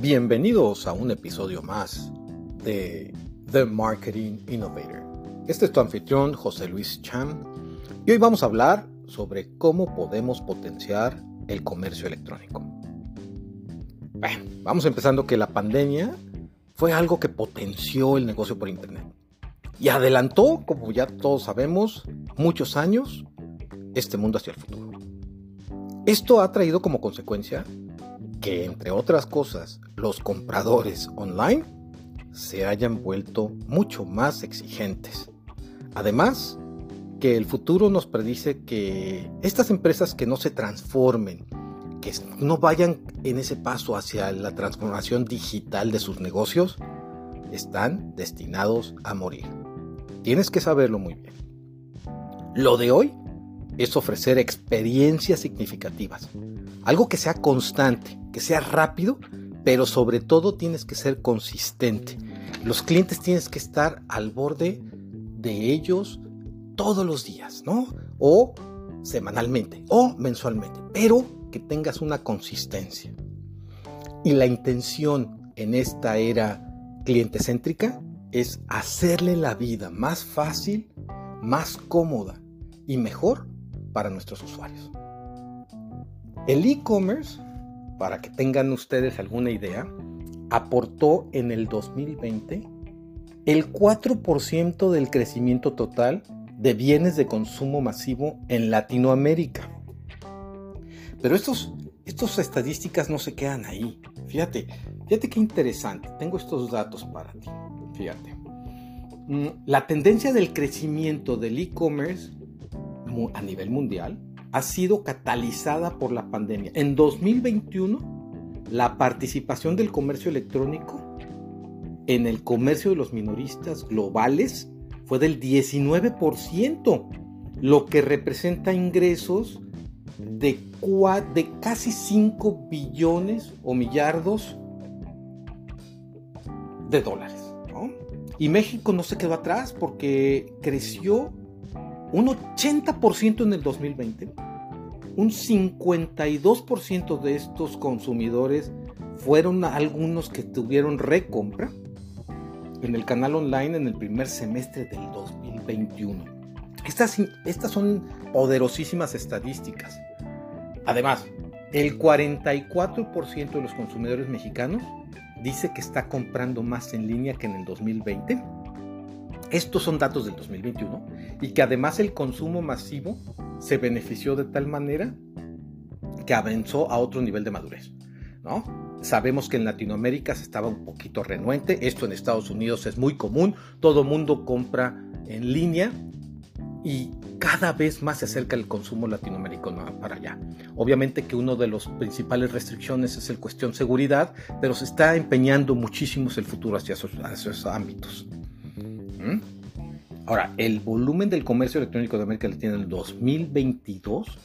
Bienvenidos a un episodio más de The Marketing Innovator. Este es tu anfitrión José Luis Cham y hoy vamos a hablar sobre cómo podemos potenciar el comercio electrónico. Bueno, vamos empezando que la pandemia fue algo que potenció el negocio por Internet y adelantó, como ya todos sabemos, muchos años este mundo hacia el futuro. Esto ha traído como consecuencia que, entre otras cosas, los compradores online se hayan vuelto mucho más exigentes. Además, que el futuro nos predice que estas empresas que no se transformen, que no vayan en ese paso hacia la transformación digital de sus negocios, están destinados a morir. Tienes que saberlo muy bien. Lo de hoy es ofrecer experiencias significativas, algo que sea constante, que sea rápido, pero sobre todo tienes que ser consistente. Los clientes tienes que estar al borde de ellos todos los días, ¿no? O semanalmente o mensualmente, pero que tengas una consistencia. Y la intención en esta era cliente céntrica es hacerle la vida más fácil, más cómoda y mejor para nuestros usuarios. El e-commerce para que tengan ustedes alguna idea, aportó en el 2020 el 4% del crecimiento total de bienes de consumo masivo en Latinoamérica. Pero estos, estas estadísticas no se quedan ahí. Fíjate, fíjate qué interesante. Tengo estos datos para ti. Fíjate. Mm, la tendencia del crecimiento del e-commerce a nivel mundial ha sido catalizada por la pandemia. En 2021, la participación del comercio electrónico en el comercio de los minoristas globales fue del 19%, lo que representa ingresos de, de casi 5 billones o millardos de dólares. Y México no se quedó atrás porque creció un 80% en el 2020, un 52% de estos consumidores fueron algunos que tuvieron recompra en el canal online en el primer semestre del 2021. Estas, estas son poderosísimas estadísticas. Además, el 44% de los consumidores mexicanos dice que está comprando más en línea que en el 2020 estos son datos del 2021 y que además el consumo masivo se benefició de tal manera que avanzó a otro nivel de madurez. ¿no? Sabemos que en Latinoamérica se estaba un poquito renuente, esto en Estados Unidos es muy común, todo mundo compra en línea y cada vez más se acerca el consumo latinoamericano para allá. Obviamente que uno de los principales restricciones es el cuestión seguridad, pero se está empeñando muchísimo el futuro hacia esos ámbitos. Ahora, el volumen del comercio electrónico de América Latina en el 2022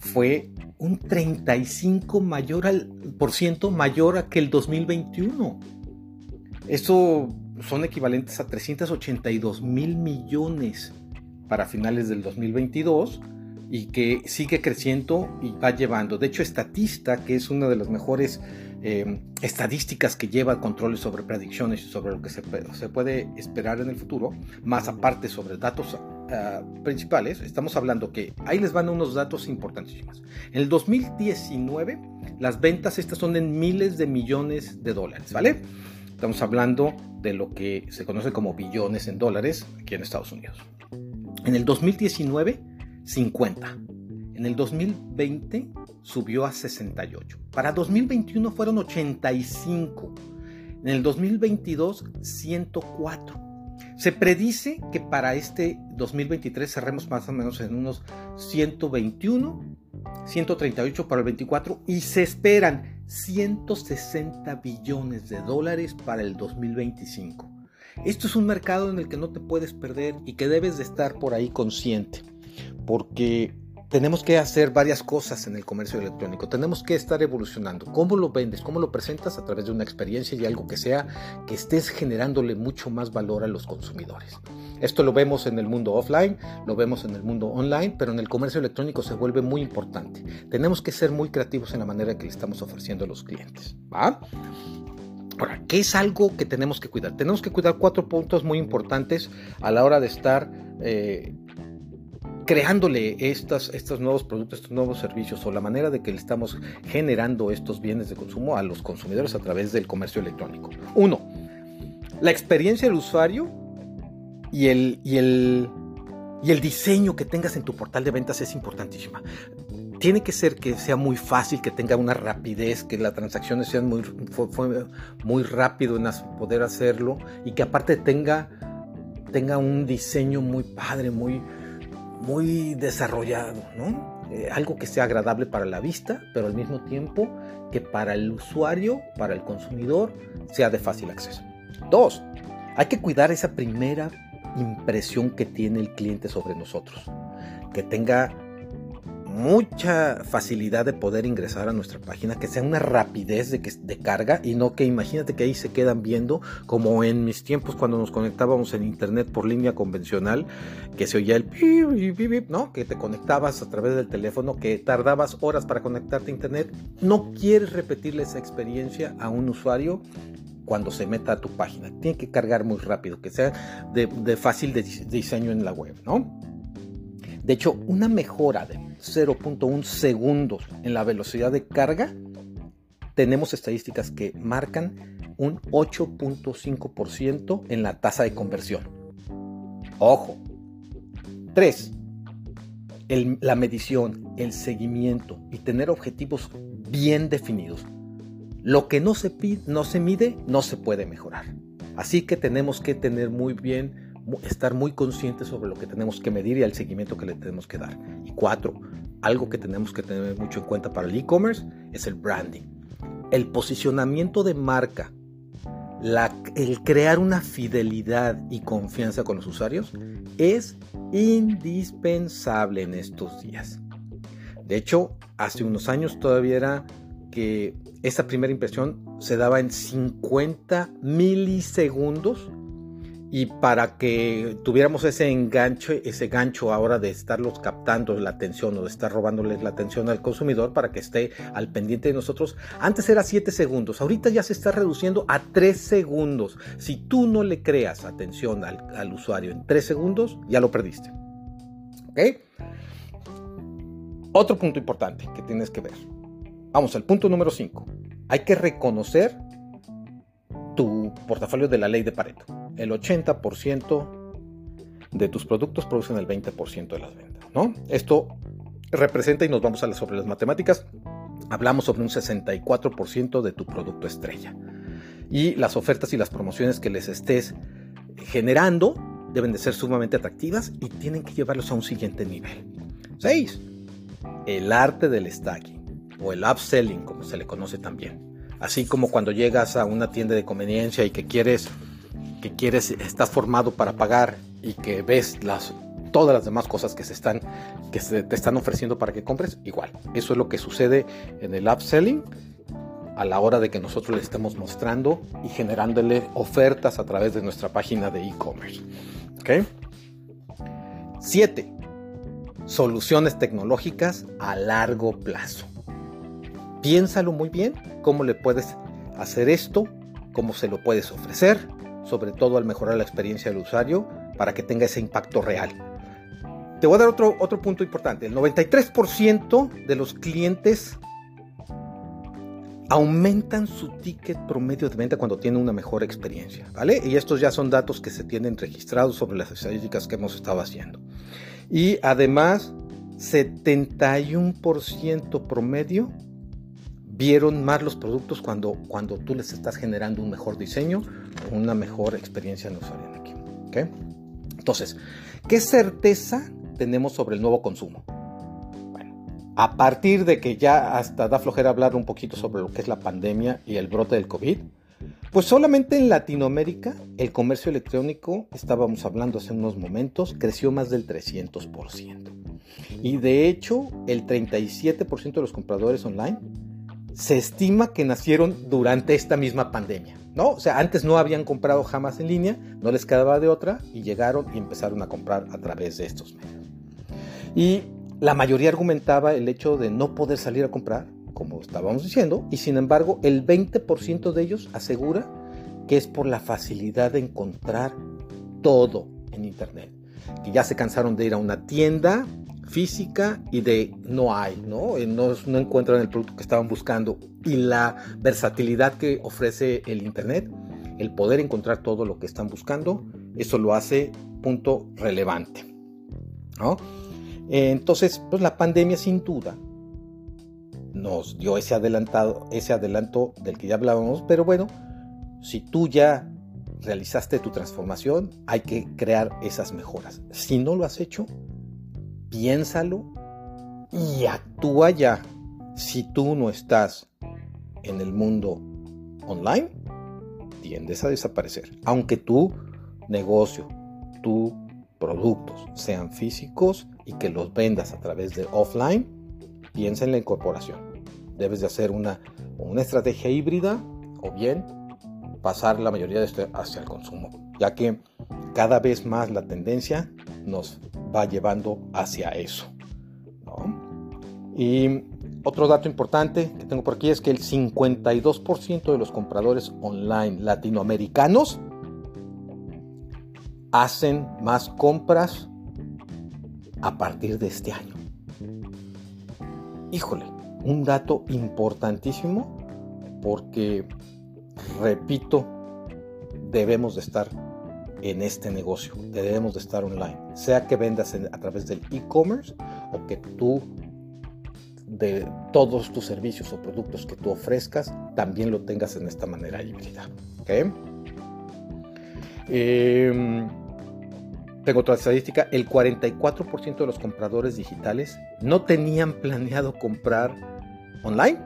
fue un 35 mayor al, por ciento mayor a que el 2021. Eso son equivalentes a 382 mil millones para finales del 2022 y que sigue creciendo y va llevando. De hecho, Estatista, que es una de las mejores eh, estadísticas que lleva controles sobre predicciones y sobre lo que se, puede esperar en el futuro, más aparte sobre datos ah, principales, estamos hablando que ahí les van unos datos importantísimos. En el 2019, las ventas estas son en miles de millones de dólares, ¿vale? Estamos hablando de lo que se conoce como billones en dólares aquí en Estados Unidos. En el 2019, 50. En el 2020 subió a 68. Para 2021 fueron 85. En el 2022, 104. Se predice que para este 2023 cerremos más o menos en unos 121, 138 para el 24 y se esperan 160 billones de dólares para el 2025. Esto es un mercado en el que no te puedes perder y que debes de estar por ahí consciente, porque tenemos que hacer varias cosas en el comercio electrónico. Tenemos que estar evolucionando. ¿Cómo lo vendes? ¿Cómo lo presentas? A través de una experiencia y algo que sea que estés generándole mucho más valor a los consumidores. Esto lo vemos en el mundo offline, lo vemos en el mundo online, pero en el comercio electrónico se vuelve muy importante. Tenemos que ser muy creativos en la manera que le estamos ofreciendo a los clientes. ¿va? Ahora, ¿qué es algo que tenemos que cuidar? Tenemos que cuidar cuatro puntos muy importantes a la hora de estar eh, creándole estos, nuevos productos, estos nuevos servicios o la manera de que le estamos generando estos bienes de consumo a los consumidores a través del comercio electrónico. Uno, la experiencia del usuario y el, y el, y el diseño que tengas en tu portal de ventas es importantísima. Tiene que ser que sea muy fácil, que tenga una rapidez, que las transacciones sean muy, muy rápido en poder hacerlo y que aparte tenga, tenga un diseño muy padre, muy, muy desarrollado, ¿no? Eh, algo que sea agradable para la vista, pero al mismo tiempo que para el usuario, para el consumidor, sea de fácil acceso. Dos, hay que cuidar esa primera impresión que tiene el cliente sobre nosotros, que tenga mucha facilidad de poder ingresar a nuestra página, que sea una rapidez de, que, de carga y no que imagínate que ahí se quedan viendo como en mis tiempos cuando nos conectábamos en internet por línea convencional, que se oía el ¿no? Que te conectabas a través del teléfono, que tardabas horas para conectarte a internet. No quieres repetirle esa experiencia a un usuario cuando se meta a tu página. Tiene que cargar muy rápido, que sea de, de fácil de diseño en la web, ¿no? De hecho, una mejora de 0.1 segundos en la velocidad de carga, tenemos estadísticas que marcan un 8.5% en la tasa de conversión. Ojo. 3. la medición, el seguimiento y tener objetivos bien definidos. Lo que no se, no se mide no se puede mejorar. Así que tenemos que tener muy bien estar muy conscientes sobre lo que tenemos que medir y el seguimiento que le tenemos que dar. Y cuatro, algo que tenemos que tener mucho en cuenta para el e-commerce es el branding. El posicionamiento de marca, el crear una fidelidad y confianza con los usuarios es indispensable en estos días. De hecho, hace unos años todavía era que esa primera impresión se daba en 50 milisegundos y para que tuviéramos ese enganche, ese gancho ahora de estarlos captando la atención o de estar robándoles la atención al consumidor para que esté al pendiente de nosotros, antes era 7 segundos, ahorita ya se está reduciendo a 3 segundos. Si tú no le creas atención al, usuario en 3 segundos, ya lo perdiste. ¿Ok? Otro punto importante que tienes que ver. Vamos al punto número 5. Hay que reconocer tu portafolio de la ley de Pareto el 80% de tus productos producen el 20% de las ventas, ¿no? Esto representa, y nos vamos a las, sobre las matemáticas, hablamos sobre un 64% de tu producto estrella. Y las ofertas y las promociones que les estés generando deben de ser sumamente atractivas y tienen que llevarlos a un siguiente nivel. 6. El arte del stacking o el upselling, como se le conoce también. Así como cuando llegas a una tienda de conveniencia y que quieres que quieres, estás formado para pagar y que ves las, todas las demás cosas que se están que se te están ofreciendo para que compres, igual. Eso es lo que sucede en el upselling a la hora de que nosotros le estemos mostrando y generándole ofertas a través de nuestra página de e-commerce. ¿Ok? 7. Soluciones tecnológicas a largo plazo. Piénsalo muy bien cómo le puedes hacer esto, cómo se lo puedes ofrecer sobre todo al mejorar la experiencia del usuario para que tenga ese impacto real. Te voy a dar otro, otro punto importante. El 93% de los clientes aumentan su ticket promedio de venta cuando tienen una mejor experiencia, ¿vale? Y estos ya son datos que se tienen registrados sobre las estadísticas que hemos estado haciendo. Y además, 71% promedio vieron más los productos cuando, cuando tú les estás generando un mejor diseño, una mejor experiencia en usuario aquí. ¿okay? Entonces, ¿qué certeza tenemos sobre el nuevo consumo? Bueno, a partir de que ya hasta da flojera hablar un poquito sobre lo que es la pandemia y el brote del COVID, pues solamente en Latinoamérica el comercio electrónico, estábamos hablando hace unos momentos, creció más del 300%. Y de hecho, el 37% de los compradores online se estima que nacieron durante esta misma pandemia. ¿no? O sea, antes no habían comprado jamás en línea, no les quedaba de otra y llegaron y empezaron a comprar a través de estos medios. Y la mayoría argumentaba el hecho de no poder salir a comprar, como estábamos diciendo, y sin embargo el 20% de ellos asegura que es por la facilidad de encontrar todo en Internet, que ya se cansaron de ir a una tienda física y de no hay, ¿no? Eh, no, no encuentran el producto que estaban buscando y la versatilidad que ofrece el Internet, el poder encontrar todo lo que están buscando, eso lo hace punto relevante, ¿no? Entonces, pues la pandemia sin duda nos dio ese adelantado, ese adelanto del que ya hablábamos, pero bueno, si tú ya realizaste tu transformación, hay que crear esas mejoras. Si no lo has hecho, piénsalo y actúa ya. Si tú no estás en el mundo online, tiendes a desaparecer. Aunque tu negocio, tus productos sean físicos y que los vendas a través de offline, piensa en la incorporación. Debes de hacer una, una estrategia híbrida o bien pasar la mayoría de esto hacia el consumo, ya que cada vez más la tendencia nos va llevando hacia eso. Y otro dato importante que tengo por aquí es que el 52% de los compradores online latinoamericanos hacen más compras a partir de este año. Híjole, un dato importantísimo porque, repito, debemos de estar en este negocio, debemos de estar online, sea que vendas a través del e-commerce o que tú de todos tus servicios o productos que tú ofrezcas también lo tengas en esta manera híbrida. ¿okay? Eh, tengo otra estadística, el 44% de los compradores digitales no tenían planeado comprar online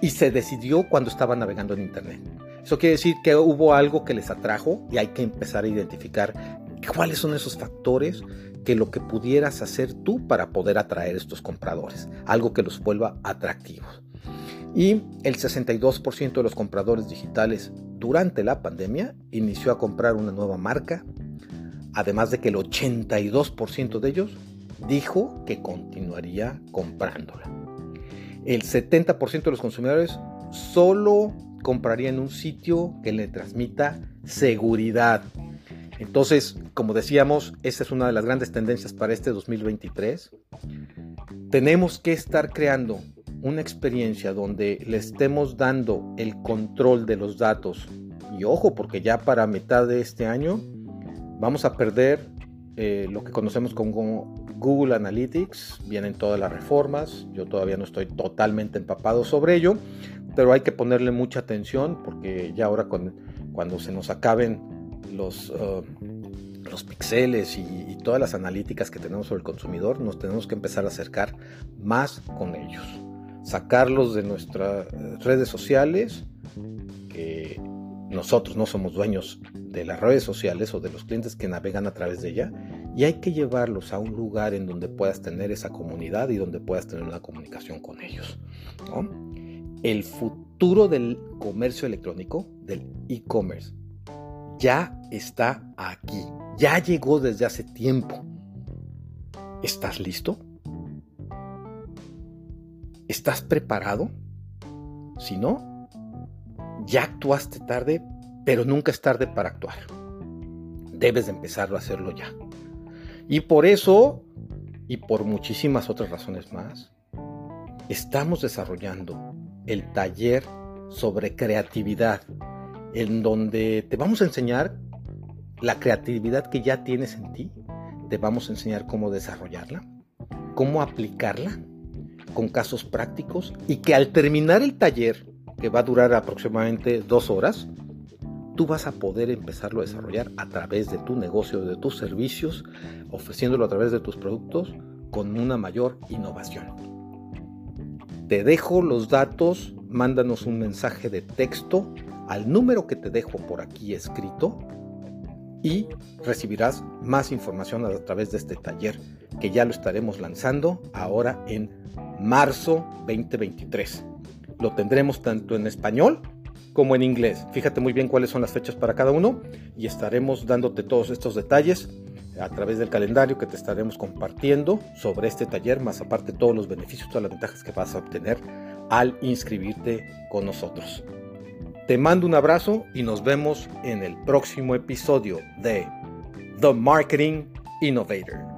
y se decidió cuando estaban navegando en Internet. Eso quiere decir que hubo algo que les atrajo y hay que empezar a identificar cuáles son esos factores que lo que pudieras hacer tú para poder atraer estos compradores, algo que los vuelva atractivos. Y el 62% de los compradores digitales durante la pandemia inició a comprar una nueva marca, además de que el 82% de ellos dijo que continuaría comprándola. El 70% de los consumidores solo compraría en un sitio que le transmita seguridad. Entonces, como decíamos, esa es una de las grandes tendencias para este 2023. Tenemos que estar creando una experiencia donde le estemos dando el control de los datos. Y ojo, porque ya para mitad de este año vamos a perder eh, lo que conocemos como Google Analytics, vienen todas las reformas, yo todavía no estoy totalmente empapado sobre ello, pero hay que ponerle mucha atención porque ya ahora cuando, se nos acaben los, uh, los pixeles y, y, todas las analíticas que tenemos sobre el consumidor, nos tenemos que empezar a acercar más con ellos, sacarlos de nuestras redes sociales, que nosotros no somos dueños de las redes sociales o de los clientes que navegan a través de ella y hay que llevarlos a un lugar en donde puedas tener esa comunidad y donde puedas tener una comunicación con ellos. El futuro del comercio electrónico, del e-commerce, ya está aquí, ya llegó desde hace tiempo. ¿Estás listo? ¿Estás preparado? Si no, ya actuaste tarde pero nunca es tarde para actuar. Debes de empezarlo a hacerlo ya. Y por eso, y por muchísimas otras razones más, estamos desarrollando el taller sobre creatividad, en donde te vamos a enseñar la creatividad que ya tienes en ti, te vamos a enseñar cómo desarrollarla, cómo aplicarla con casos prácticos y que al terminar el taller, que va a durar aproximadamente dos horas, tú vas a poder empezarlo a desarrollar a través de tu negocio, de tus servicios, ofreciéndolo a través de tus productos con una mayor innovación. Te dejo los datos, mándanos un mensaje de texto al número que te dejo por aquí escrito y recibirás más información a través de este taller que ya lo estaremos lanzando ahora en marzo 2023. Lo tendremos tanto en español como en inglés. Fíjate muy bien cuáles son las fechas para cada uno y estaremos dándote todos estos detalles a través del calendario que te estaremos compartiendo sobre este taller, más aparte todos los beneficios, todas las ventajas que vas a obtener al inscribirte con nosotros. Te mando un abrazo y nos vemos en el próximo episodio de The Marketing Innovator.